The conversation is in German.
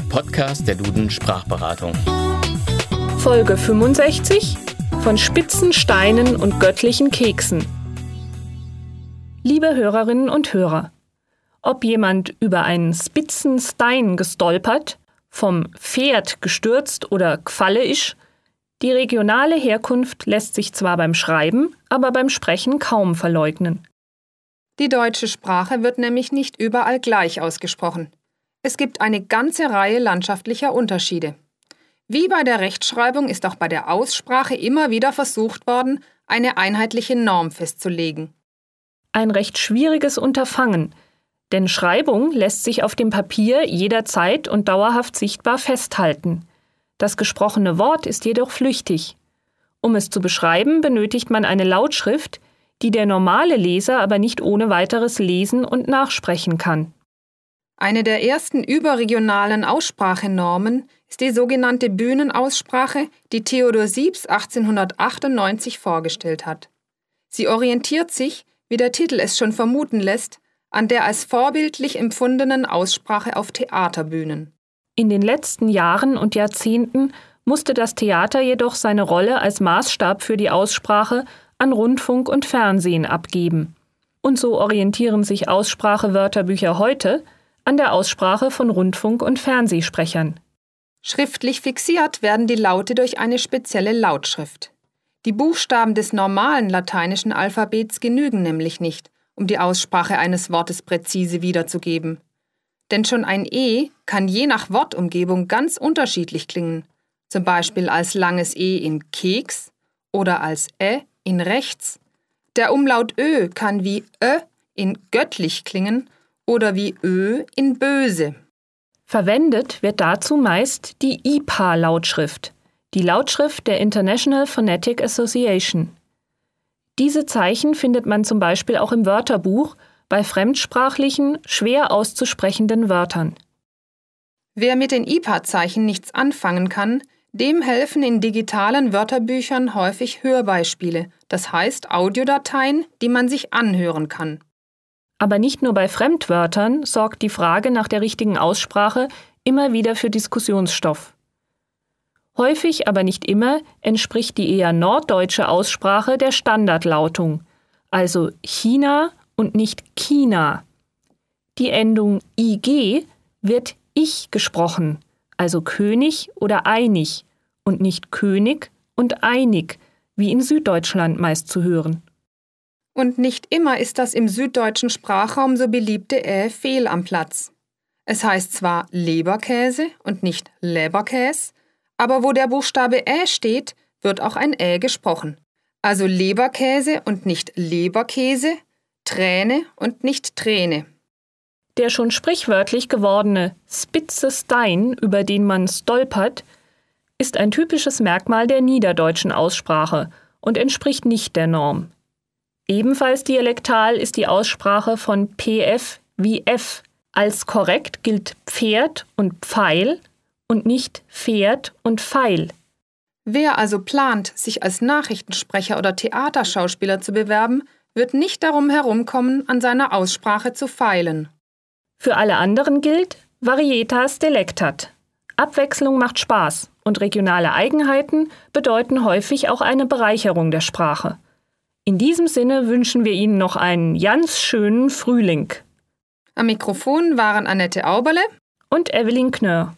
der Podcast der Duden Sprachberatung. Folge 65 von Spitzen, Steinen und göttlichen Keksen. Liebe Hörerinnen und Hörer, ob jemand über einen spitzen Stein gestolpert, vom Pferd gestürzt oder gfalle ist, die regionale Herkunft lässt sich zwar beim Schreiben, aber beim Sprechen kaum verleugnen. Die deutsche Sprache wird nämlich nicht überall gleich ausgesprochen. Es gibt eine ganze Reihe landschaftlicher Unterschiede. Wie bei der Rechtschreibung ist auch bei der Aussprache immer wieder versucht worden, eine einheitliche Norm festzulegen. Ein recht schwieriges Unterfangen, denn Schreibung lässt sich auf dem Papier jederzeit und dauerhaft sichtbar festhalten. Das gesprochene Wort ist jedoch flüchtig. Um es zu beschreiben, benötigt man eine Lautschrift, die der normale Leser aber nicht ohne weiteres lesen und nachsprechen kann. Eine der ersten überregionalen Aussprachenormen ist die sogenannte Bühnenaussprache, die Theodor Siebs 1898 vorgestellt hat. Sie orientiert sich, wie der Titel es schon vermuten lässt, an der als vorbildlich empfundenen Aussprache auf Theaterbühnen. In den letzten Jahren und Jahrzehnten musste das Theater jedoch seine Rolle als Maßstab für die Aussprache an Rundfunk und Fernsehen abgeben. Und so orientieren sich Aussprachewörterbücher heute an der Aussprache von Rundfunk- und Fernsehsprechern. Schriftlich fixiert werden die Laute durch eine spezielle Lautschrift. Die Buchstaben des normalen lateinischen Alphabets genügen nämlich nicht, um die Aussprache eines Wortes präzise wiederzugeben. Denn schon ein E kann je nach Wortumgebung ganz unterschiedlich klingen, zum Beispiel als langes E in Keks oder als Ä in rechts. Der Umlaut Ö kann wie Ö in göttlich klingen oder wie Ö in böse. Verwendet wird dazu meist die IPA-Lautschrift, die Lautschrift der International Phonetic Association. Diese Zeichen findet man zum Beispiel auch im Wörterbuch bei fremdsprachlichen, schwer auszusprechenden Wörtern. Wer mit den IPA-Zeichen nichts anfangen kann, dem helfen in digitalen Wörterbüchern häufig Hörbeispiele, das heißt Audiodateien, die man sich anhören kann. Aber nicht nur bei Fremdwörtern sorgt die Frage nach der richtigen Aussprache immer wieder für Diskussionsstoff. Häufig, aber nicht immer, entspricht die eher norddeutsche Aussprache der Standardlautung, also China und nicht China. Die Endung ig wird ich gesprochen, also König oder einig und nicht König und einig, wie in Süddeutschland meist zu hören. Und nicht immer ist das im süddeutschen Sprachraum so beliebte Ä fehl am Platz. Es heißt zwar Leberkäse und nicht Leberkäse, aber wo der Buchstabe Ä steht, wird auch ein Ä gesprochen. Also Leberkäse und nicht Leberkäse, Träne und nicht Träne. Der schon sprichwörtlich gewordene spitze Stein, über den man stolpert, ist ein typisches Merkmal der niederdeutschen Aussprache und entspricht nicht der Norm. Ebenfalls dialektal ist die Aussprache von PF wie F. Als korrekt gilt Pferd und Pfeil und nicht Pferd und Pfeil. Wer also plant, sich als Nachrichtensprecher oder Theaterschauspieler zu bewerben, wird nicht darum herumkommen, an seiner Aussprache zu feilen. Für alle anderen gilt Varietas delectat. Abwechslung macht Spaß und regionale Eigenheiten bedeuten häufig auch eine Bereicherung der Sprache. In diesem Sinne wünschen wir Ihnen noch einen ganz schönen Frühling. Am Mikrofon waren Annette Auberle und Evelyn Knörr.